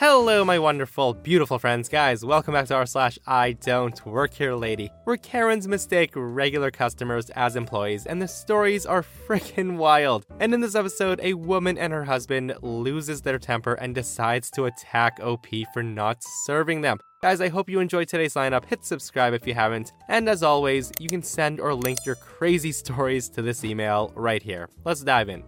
Hello, my wonderful, beautiful friends. Guys, welcome back to our slash I don't work here lady, where Karens mistake regular customers as employees, and the stories are freaking wild. And in this episode, a woman and her husband loses their temper and decides to attack OP for not serving them. Guys, I hope you enjoyed today's lineup. Hit subscribe if you haven't. And as always, you can send or link your crazy stories to this email right here. Let's dive in.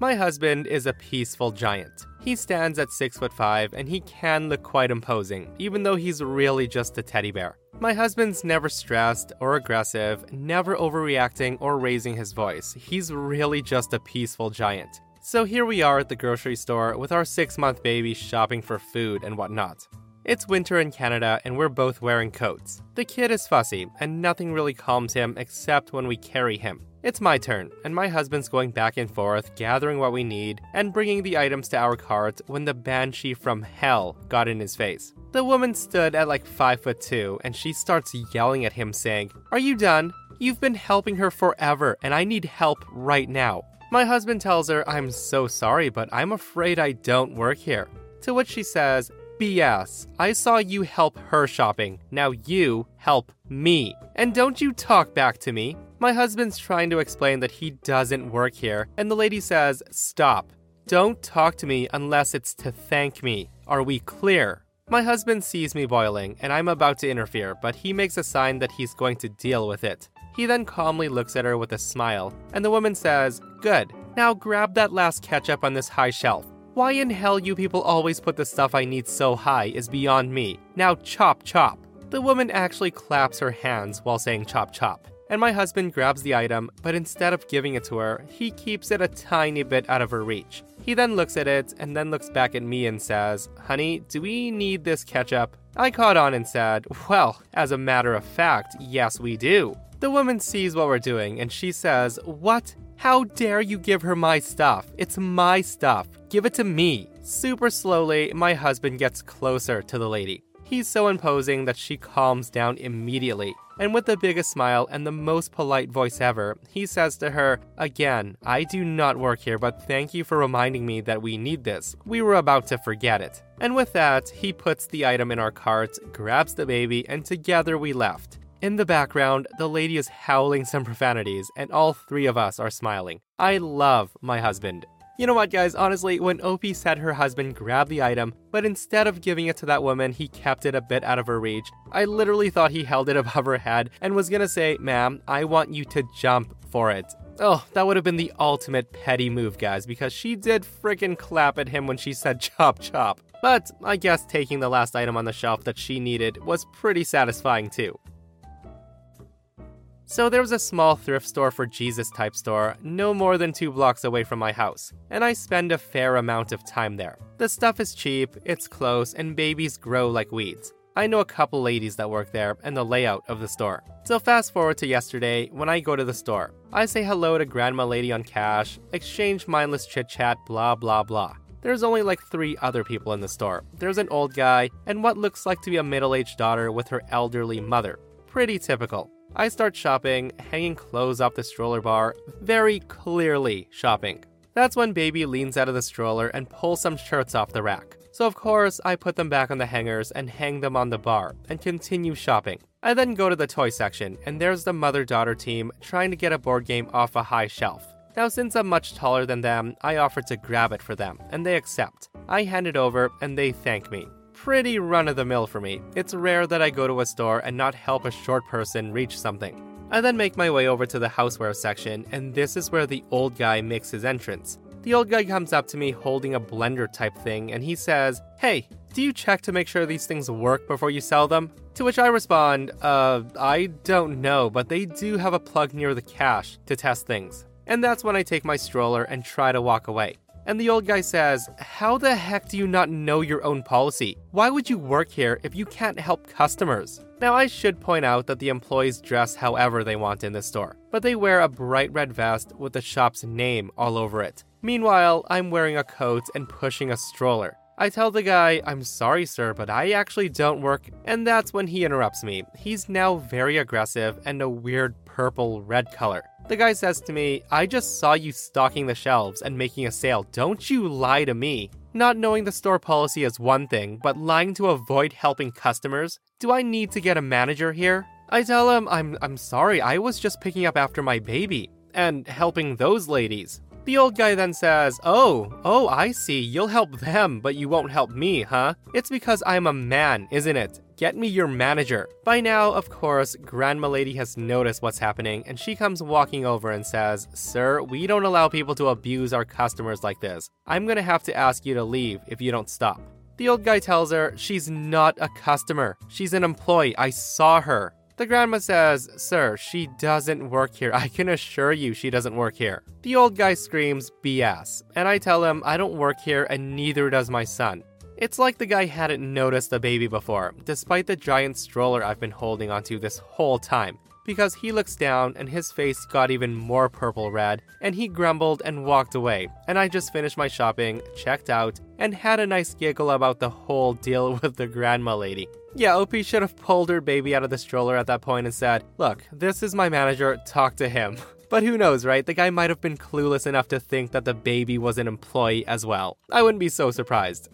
My husband is a peaceful giant. He stands at 6 foot 5 and he can look quite imposing, even though he's really just a teddy bear. My husband's never stressed or aggressive, never overreacting or raising his voice. He's really just a peaceful giant. So here we are at the grocery store with our 6-month baby shopping for food and whatnot. It's winter in Canada and we're both wearing coats. The kid is fussy and nothing really calms him except when we carry him. It's my turn, and my husband's going back and forth, gathering what we need and bringing the items to our cart when the banshee from hell got in his face. The woman stood at like 5 foot 2 and she starts yelling at him saying, "Are you done? You've been helping her forever and I need help right now." My husband tells her, "I'm so sorry, but I'm afraid I don't work here." To which she says, BS. I saw you help her shopping. Now you help me. And don't you talk back to me. My husband's trying to explain that he doesn't work here, and the lady says, Stop. Don't talk to me unless it's to thank me. Are we clear? My husband sees me boiling, and I'm about to interfere, but he makes a sign that he's going to deal with it. He then calmly looks at her with a smile, and the woman says, Good. Now grab that last ketchup on this high shelf. Why in hell you people always put the stuff I need so high is beyond me. Now chop chop. The woman actually claps her hands while saying chop chop. And my husband grabs the item, but instead of giving it to her, he keeps it a tiny bit out of her reach. He then looks at it and then looks back at me and says, Honey, do we need this ketchup? I caught on and said, Well, as a matter of fact, yes, we do. The woman sees what we're doing and she says, What? How dare you give her my stuff? It's my stuff. Give it to me. Super slowly, my husband gets closer to the lady. He's so imposing that she calms down immediately. And with the biggest smile and the most polite voice ever, he says to her, Again, I do not work here, but thank you for reminding me that we need this. We were about to forget it. And with that, he puts the item in our cart, grabs the baby, and together we left. In the background, the lady is howling some profanities, and all three of us are smiling. I love my husband. You know what, guys? Honestly, when OP said her husband grabbed the item, but instead of giving it to that woman, he kept it a bit out of her reach, I literally thought he held it above her head and was gonna say, Ma'am, I want you to jump for it. Oh, that would have been the ultimate petty move, guys, because she did frickin' clap at him when she said chop chop. But I guess taking the last item on the shelf that she needed was pretty satisfying too. So there was a small thrift store for Jesus type store, no more than two blocks away from my house, and I spend a fair amount of time there. The stuff is cheap, it's close, and babies grow like weeds. I know a couple ladies that work there and the layout of the store. So fast forward to yesterday when I go to the store. I say hello to grandma lady on cash, exchange mindless chit chat, blah blah blah. There's only like three other people in the store. There's an old guy and what looks like to be a middle aged daughter with her elderly mother. Pretty typical. I start shopping, hanging clothes off the stroller bar, very clearly shopping. That's when Baby leans out of the stroller and pulls some shirts off the rack. So, of course, I put them back on the hangers and hang them on the bar and continue shopping. I then go to the toy section, and there's the mother daughter team trying to get a board game off a high shelf. Now, since I'm much taller than them, I offer to grab it for them, and they accept. I hand it over, and they thank me pretty run of the mill for me. It's rare that I go to a store and not help a short person reach something. I then make my way over to the houseware section, and this is where the old guy makes his entrance. The old guy comes up to me holding a blender type thing, and he says, Hey, do you check to make sure these things work before you sell them? To which I respond, Uh, I don't know, but they do have a plug near the cash to test things. And that's when I take my stroller and try to walk away. And the old guy says, How the heck do you not know your own policy? Why would you work here if you can't help customers? Now, I should point out that the employees dress however they want in this store, but they wear a bright red vest with the shop's name all over it. Meanwhile, I'm wearing a coat and pushing a stroller. I tell the guy, I'm sorry, sir, but I actually don't work. And that's when he interrupts me. He's now very aggressive and a weird purple red color. The guy says to me, I just saw you stocking the shelves and making a sale. Don't you lie to me. Not knowing the store policy is one thing, but lying to avoid helping customers? Do I need to get a manager here? I tell him, I'm, I'm sorry, I was just picking up after my baby and helping those ladies. The old guy then says, Oh, oh, I see. You'll help them, but you won't help me, huh? It's because I'm a man, isn't it? Get me your manager. By now, of course, Grandma Lady has noticed what's happening and she comes walking over and says, Sir, we don't allow people to abuse our customers like this. I'm gonna have to ask you to leave if you don't stop. The old guy tells her she's not a customer. She's an employee. I saw her. The grandma says, Sir, she doesn't work here. I can assure you she doesn't work here. The old guy screams, BS. And I tell him I don't work here and neither does my son. It's like the guy hadn't noticed the baby before, despite the giant stroller I've been holding onto this whole time. Because he looks down and his face got even more purple red, and he grumbled and walked away. And I just finished my shopping, checked out, and had a nice giggle about the whole deal with the grandma lady. Yeah, OP should have pulled her baby out of the stroller at that point and said, Look, this is my manager, talk to him. But who knows, right? The guy might have been clueless enough to think that the baby was an employee as well. I wouldn't be so surprised.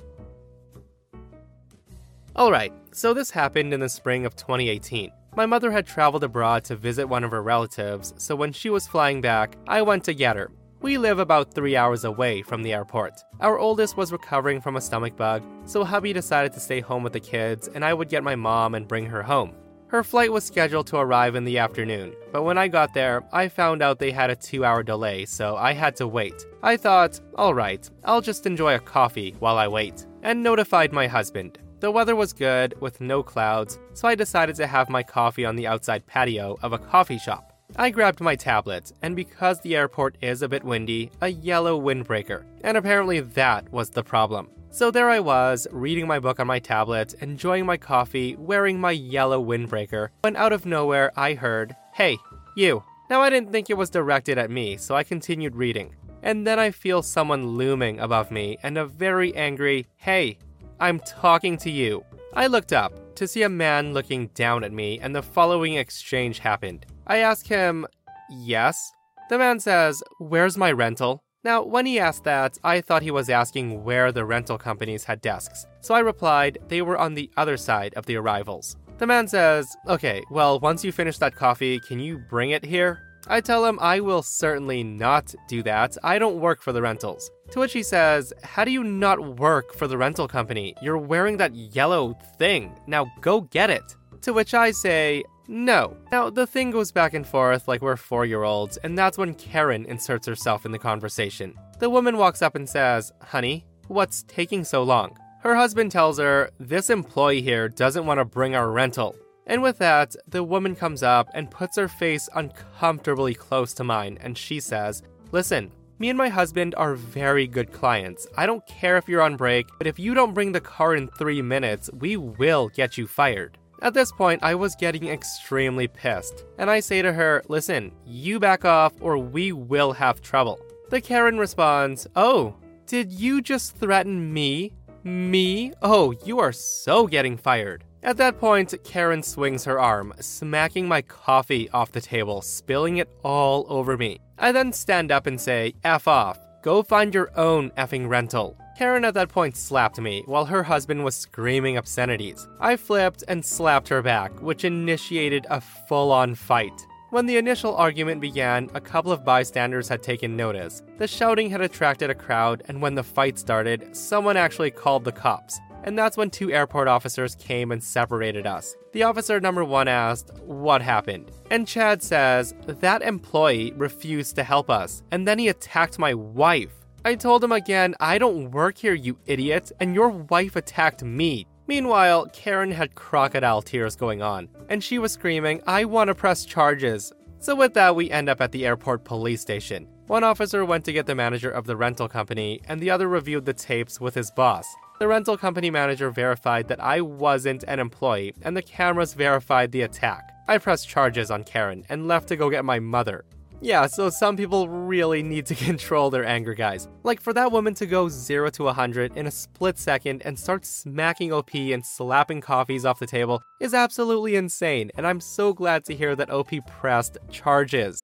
Alright, so this happened in the spring of 2018. My mother had traveled abroad to visit one of her relatives, so when she was flying back, I went to get her. We live about three hours away from the airport. Our oldest was recovering from a stomach bug, so hubby decided to stay home with the kids, and I would get my mom and bring her home. Her flight was scheduled to arrive in the afternoon, but when I got there, I found out they had a two hour delay, so I had to wait. I thought, alright, I'll just enjoy a coffee while I wait, and notified my husband. The weather was good, with no clouds, so I decided to have my coffee on the outside patio of a coffee shop. I grabbed my tablet, and because the airport is a bit windy, a yellow windbreaker. And apparently that was the problem. So there I was, reading my book on my tablet, enjoying my coffee, wearing my yellow windbreaker, when out of nowhere I heard, Hey, you. Now I didn't think it was directed at me, so I continued reading. And then I feel someone looming above me and a very angry, Hey, I'm talking to you. I looked up to see a man looking down at me, and the following exchange happened. I ask him, Yes? The man says, Where's my rental? Now, when he asked that, I thought he was asking where the rental companies had desks. So I replied, they were on the other side of the arrivals. The man says, Okay, well, once you finish that coffee, can you bring it here? I tell him I will certainly not do that. I don't work for the rentals. To which he says, How do you not work for the rental company? You're wearing that yellow thing. Now go get it. To which I say, no. Now, the thing goes back and forth like we're four year olds, and that's when Karen inserts herself in the conversation. The woman walks up and says, Honey, what's taking so long? Her husband tells her, This employee here doesn't want to bring our rental. And with that, the woman comes up and puts her face uncomfortably close to mine, and she says, Listen, me and my husband are very good clients. I don't care if you're on break, but if you don't bring the car in three minutes, we will get you fired. At this point, I was getting extremely pissed, and I say to her, Listen, you back off or we will have trouble. The Karen responds, Oh, did you just threaten me? Me? Oh, you are so getting fired. At that point, Karen swings her arm, smacking my coffee off the table, spilling it all over me. I then stand up and say, F off. Go find your own effing rental. Karen at that point slapped me while her husband was screaming obscenities. I flipped and slapped her back, which initiated a full on fight. When the initial argument began, a couple of bystanders had taken notice. The shouting had attracted a crowd, and when the fight started, someone actually called the cops. And that's when two airport officers came and separated us. The officer number one asked, What happened? And Chad says, That employee refused to help us, and then he attacked my wife. I told him again, I don't work here, you idiot, and your wife attacked me. Meanwhile, Karen had crocodile tears going on, and she was screaming, I want to press charges. So, with that, we end up at the airport police station. One officer went to get the manager of the rental company, and the other reviewed the tapes with his boss. The rental company manager verified that I wasn't an employee, and the cameras verified the attack. I pressed charges on Karen and left to go get my mother. Yeah, so some people really need to control their anger, guys. Like for that woman to go 0 to 100 in a split second and start smacking OP and slapping coffees off the table is absolutely insane, and I'm so glad to hear that OP pressed charges.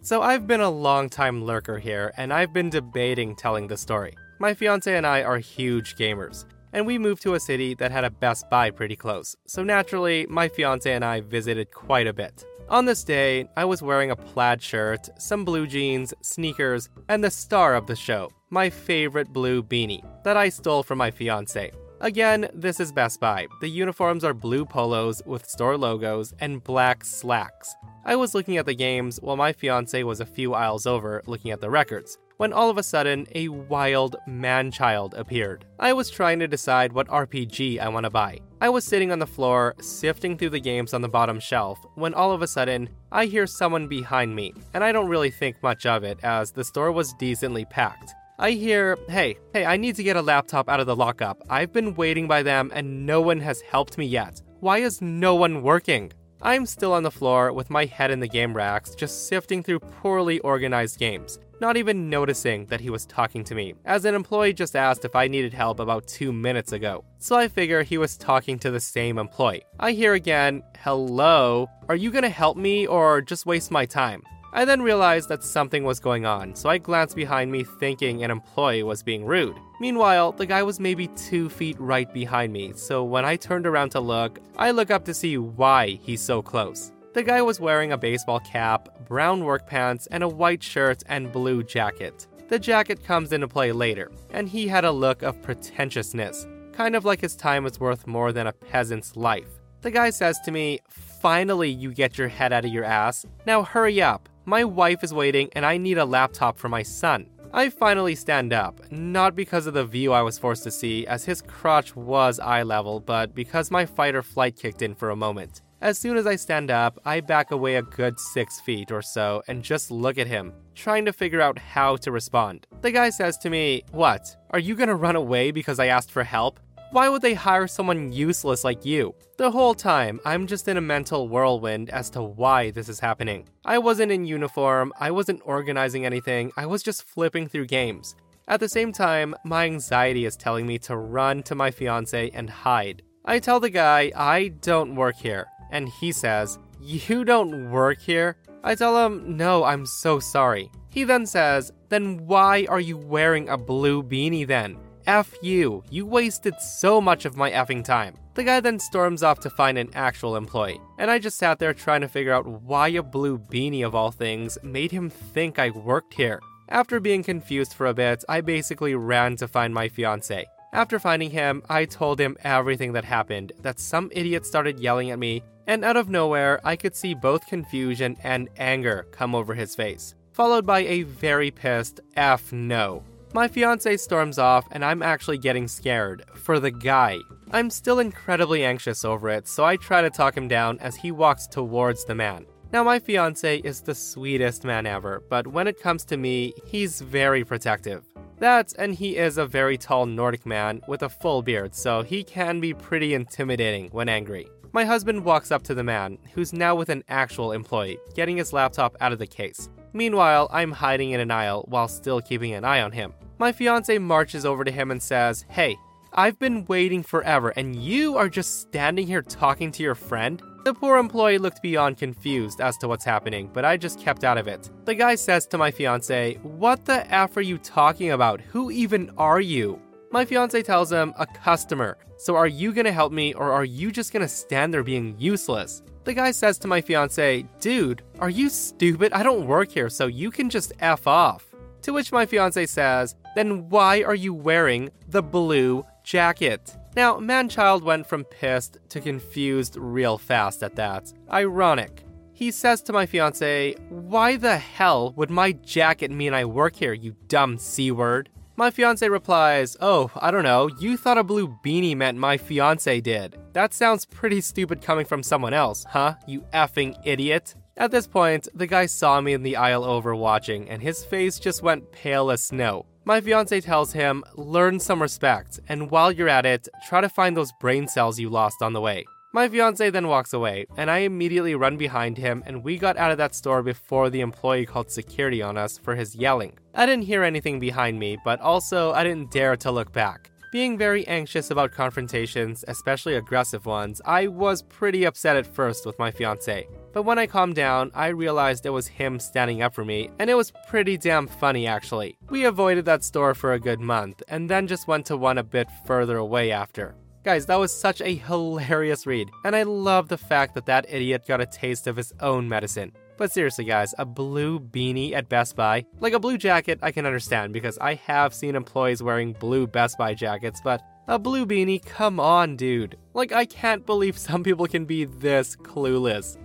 So I've been a long time lurker here, and I've been debating telling the story. My fiance and I are huge gamers, and we moved to a city that had a Best Buy pretty close, so naturally, my fiance and I visited quite a bit. On this day, I was wearing a plaid shirt, some blue jeans, sneakers, and the star of the show, my favorite blue beanie, that I stole from my fiance. Again, this is Best Buy. The uniforms are blue polos with store logos and black slacks. I was looking at the games while my fiance was a few aisles over looking at the records, when all of a sudden a wild man child appeared. I was trying to decide what RPG I want to buy. I was sitting on the floor, sifting through the games on the bottom shelf, when all of a sudden I hear someone behind me, and I don't really think much of it as the store was decently packed. I hear, hey, hey, I need to get a laptop out of the lockup. I've been waiting by them and no one has helped me yet. Why is no one working? I'm still on the floor with my head in the game racks, just sifting through poorly organized games, not even noticing that he was talking to me, as an employee just asked if I needed help about two minutes ago. So I figure he was talking to the same employee. I hear again, hello, are you gonna help me or just waste my time? I then realized that something was going on, so I glanced behind me thinking an employee was being rude. Meanwhile, the guy was maybe two feet right behind me, so when I turned around to look, I look up to see why he's so close. The guy was wearing a baseball cap, brown work pants, and a white shirt and blue jacket. The jacket comes into play later, and he had a look of pretentiousness, kind of like his time was worth more than a peasant's life. The guy says to me, Finally, you get your head out of your ass. Now hurry up. My wife is waiting and I need a laptop for my son. I finally stand up, not because of the view I was forced to see, as his crotch was eye level, but because my fight or flight kicked in for a moment. As soon as I stand up, I back away a good six feet or so and just look at him, trying to figure out how to respond. The guy says to me, What? Are you gonna run away because I asked for help? Why would they hire someone useless like you? The whole time, I'm just in a mental whirlwind as to why this is happening. I wasn't in uniform, I wasn't organizing anything, I was just flipping through games. At the same time, my anxiety is telling me to run to my fiance and hide. I tell the guy I don't work here, and he says, You don't work here? I tell him, No, I'm so sorry. He then says, Then why are you wearing a blue beanie then? F you, you wasted so much of my effing time. The guy then storms off to find an actual employee, and I just sat there trying to figure out why a blue beanie of all things made him think I worked here. After being confused for a bit, I basically ran to find my fiance. After finding him, I told him everything that happened, that some idiot started yelling at me, and out of nowhere, I could see both confusion and anger come over his face, followed by a very pissed F no. My fiance storms off, and I'm actually getting scared for the guy. I'm still incredibly anxious over it, so I try to talk him down as he walks towards the man. Now, my fiance is the sweetest man ever, but when it comes to me, he's very protective. That, and he is a very tall Nordic man with a full beard, so he can be pretty intimidating when angry. My husband walks up to the man, who's now with an actual employee, getting his laptop out of the case. Meanwhile, I'm hiding in an aisle while still keeping an eye on him. My fiance marches over to him and says, Hey, I've been waiting forever, and you are just standing here talking to your friend? The poor employee looked beyond confused as to what's happening, but I just kept out of it. The guy says to my fiance, What the F are you talking about? Who even are you? My fiance tells him, A customer. So are you gonna help me, or are you just gonna stand there being useless? The guy says to my fiance, Dude, are you stupid? I don't work here, so you can just F off. To which my fiance says, Then why are you wearing the blue jacket? Now, Manchild went from pissed to confused real fast at that. Ironic. He says to my fiance, Why the hell would my jacket mean I work here, you dumb C word? My fiance replies, Oh, I don't know, you thought a blue beanie meant my fiance did. That sounds pretty stupid coming from someone else, huh, you effing idiot? At this point, the guy saw me in the aisle over watching, and his face just went pale as snow. My fiance tells him, learn some respect, and while you're at it, try to find those brain cells you lost on the way. My fiance then walks away, and I immediately run behind him, and we got out of that store before the employee called security on us for his yelling. I didn't hear anything behind me, but also I didn't dare to look back. Being very anxious about confrontations, especially aggressive ones, I was pretty upset at first with my fiance. But when I calmed down, I realized it was him standing up for me, and it was pretty damn funny actually. We avoided that store for a good month, and then just went to one a bit further away after. Guys, that was such a hilarious read, and I love the fact that that idiot got a taste of his own medicine. But seriously, guys, a blue beanie at Best Buy? Like a blue jacket, I can understand because I have seen employees wearing blue Best Buy jackets, but a blue beanie? Come on, dude. Like, I can't believe some people can be this clueless.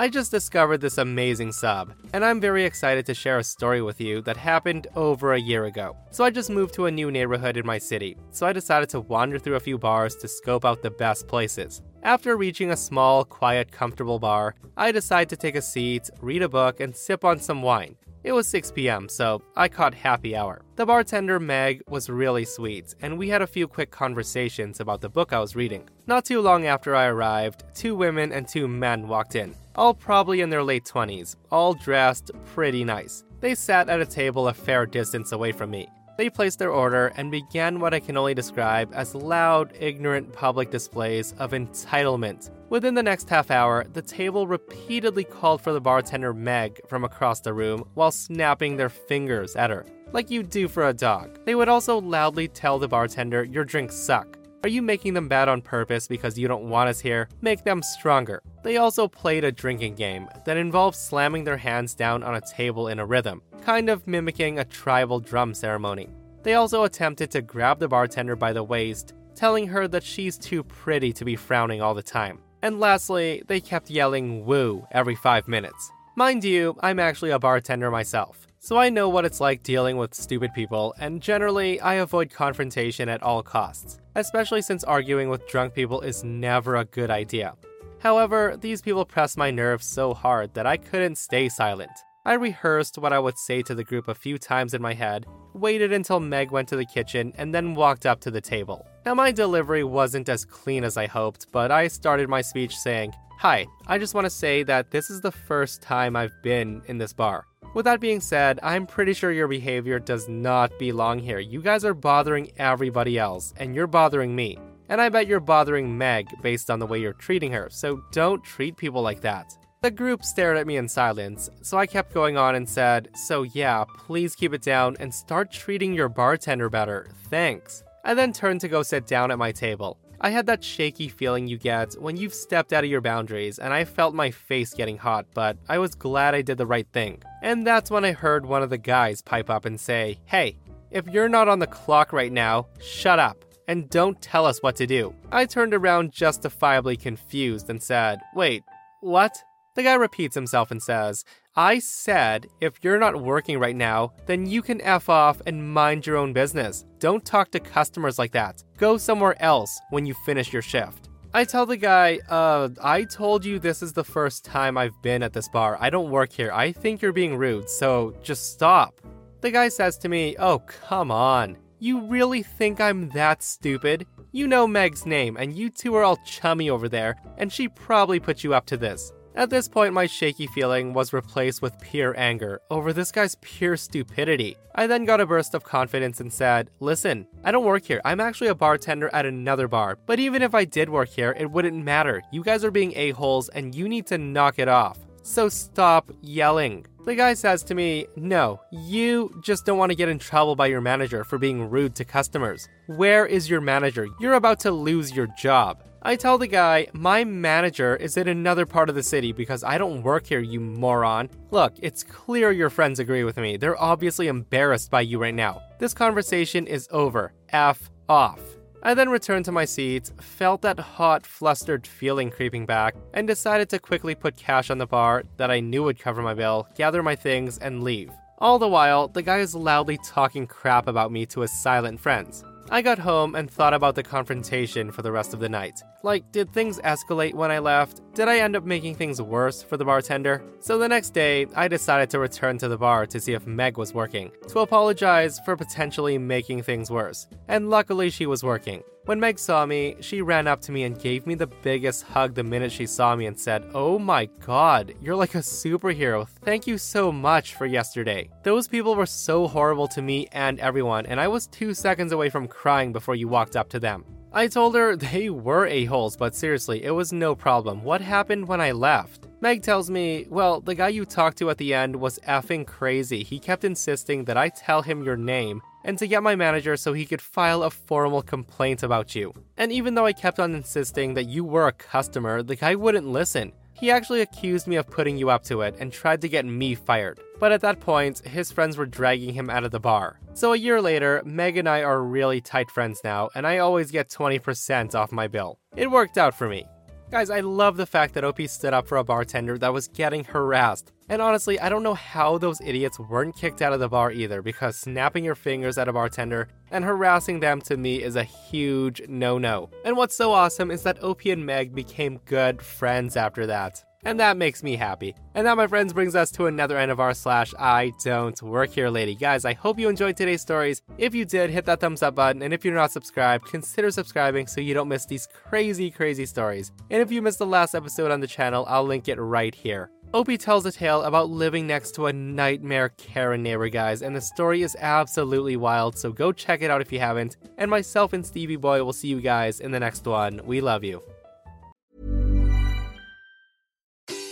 I just discovered this amazing sub, and I'm very excited to share a story with you that happened over a year ago. So I just moved to a new neighborhood in my city, so I decided to wander through a few bars to scope out the best places. After reaching a small, quiet, comfortable bar, I decided to take a seat, read a book, and sip on some wine. It was 6 p.m., so I caught happy hour. The bartender, Meg, was really sweet, and we had a few quick conversations about the book I was reading. Not too long after I arrived, two women and two men walked in, all probably in their late 20s, all dressed pretty nice. They sat at a table a fair distance away from me. They placed their order and began what I can only describe as loud, ignorant public displays of entitlement. Within the next half hour, the table repeatedly called for the bartender Meg from across the room while snapping their fingers at her, like you do for a dog. They would also loudly tell the bartender, Your drinks suck. Are you making them bad on purpose because you don't want us here? Make them stronger. They also played a drinking game that involved slamming their hands down on a table in a rhythm, kind of mimicking a tribal drum ceremony. They also attempted to grab the bartender by the waist, telling her that she's too pretty to be frowning all the time. And lastly, they kept yelling woo every five minutes. Mind you, I'm actually a bartender myself, so I know what it's like dealing with stupid people, and generally, I avoid confrontation at all costs, especially since arguing with drunk people is never a good idea. However, these people pressed my nerves so hard that I couldn't stay silent. I rehearsed what I would say to the group a few times in my head, waited until Meg went to the kitchen, and then walked up to the table. Now, my delivery wasn't as clean as I hoped, but I started my speech saying, Hi, I just want to say that this is the first time I've been in this bar. With that being said, I'm pretty sure your behavior does not belong here. You guys are bothering everybody else, and you're bothering me. And I bet you're bothering Meg based on the way you're treating her, so don't treat people like that. The group stared at me in silence, so I kept going on and said, So yeah, please keep it down and start treating your bartender better. Thanks. I then turned to go sit down at my table. I had that shaky feeling you get when you've stepped out of your boundaries, and I felt my face getting hot, but I was glad I did the right thing. And that's when I heard one of the guys pipe up and say, Hey, if you're not on the clock right now, shut up and don't tell us what to do. I turned around justifiably confused and said, Wait, what? The guy repeats himself and says, I said, if you're not working right now, then you can F off and mind your own business. Don't talk to customers like that. Go somewhere else when you finish your shift. I tell the guy, uh, I told you this is the first time I've been at this bar. I don't work here. I think you're being rude, so just stop. The guy says to me, Oh, come on. You really think I'm that stupid? You know Meg's name, and you two are all chummy over there, and she probably put you up to this. At this point, my shaky feeling was replaced with pure anger over this guy's pure stupidity. I then got a burst of confidence and said, Listen, I don't work here. I'm actually a bartender at another bar. But even if I did work here, it wouldn't matter. You guys are being a-holes and you need to knock it off. So stop yelling. The guy says to me, No, you just don't want to get in trouble by your manager for being rude to customers. Where is your manager? You're about to lose your job. I tell the guy, My manager is in another part of the city because I don't work here, you moron. Look, it's clear your friends agree with me. They're obviously embarrassed by you right now. This conversation is over. F off. I then returned to my seat, felt that hot, flustered feeling creeping back, and decided to quickly put cash on the bar that I knew would cover my bill, gather my things, and leave. All the while, the guy is loudly talking crap about me to his silent friends. I got home and thought about the confrontation for the rest of the night. Like, did things escalate when I left? Did I end up making things worse for the bartender? So the next day, I decided to return to the bar to see if Meg was working, to apologize for potentially making things worse. And luckily, she was working. When Meg saw me, she ran up to me and gave me the biggest hug the minute she saw me and said, Oh my god, you're like a superhero. Thank you so much for yesterday. Those people were so horrible to me and everyone, and I was two seconds away from crying before you walked up to them. I told her they were a-holes, but seriously, it was no problem. What happened when I left? Meg tells me, well, the guy you talked to at the end was effing crazy. He kept insisting that I tell him your name and to get my manager so he could file a formal complaint about you. And even though I kept on insisting that you were a customer, the guy wouldn't listen. He actually accused me of putting you up to it and tried to get me fired. But at that point, his friends were dragging him out of the bar. So a year later, Meg and I are really tight friends now, and I always get 20% off my bill. It worked out for me. Guys, I love the fact that OP stood up for a bartender that was getting harassed. And honestly, I don't know how those idiots weren't kicked out of the bar either, because snapping your fingers at a bartender and harassing them to me is a huge no no. And what's so awesome is that OP and Meg became good friends after that. And that makes me happy. And that, my friends, brings us to another end of our slash I don't work here lady. Guys, I hope you enjoyed today's stories. If you did, hit that thumbs up button. And if you're not subscribed, consider subscribing so you don't miss these crazy, crazy stories. And if you missed the last episode on the channel, I'll link it right here. OP tells a tale about living next to a nightmare Karen neighbor, guys, and the story is absolutely wild, so go check it out if you haven't. And myself and Stevie Boy will see you guys in the next one. We love you.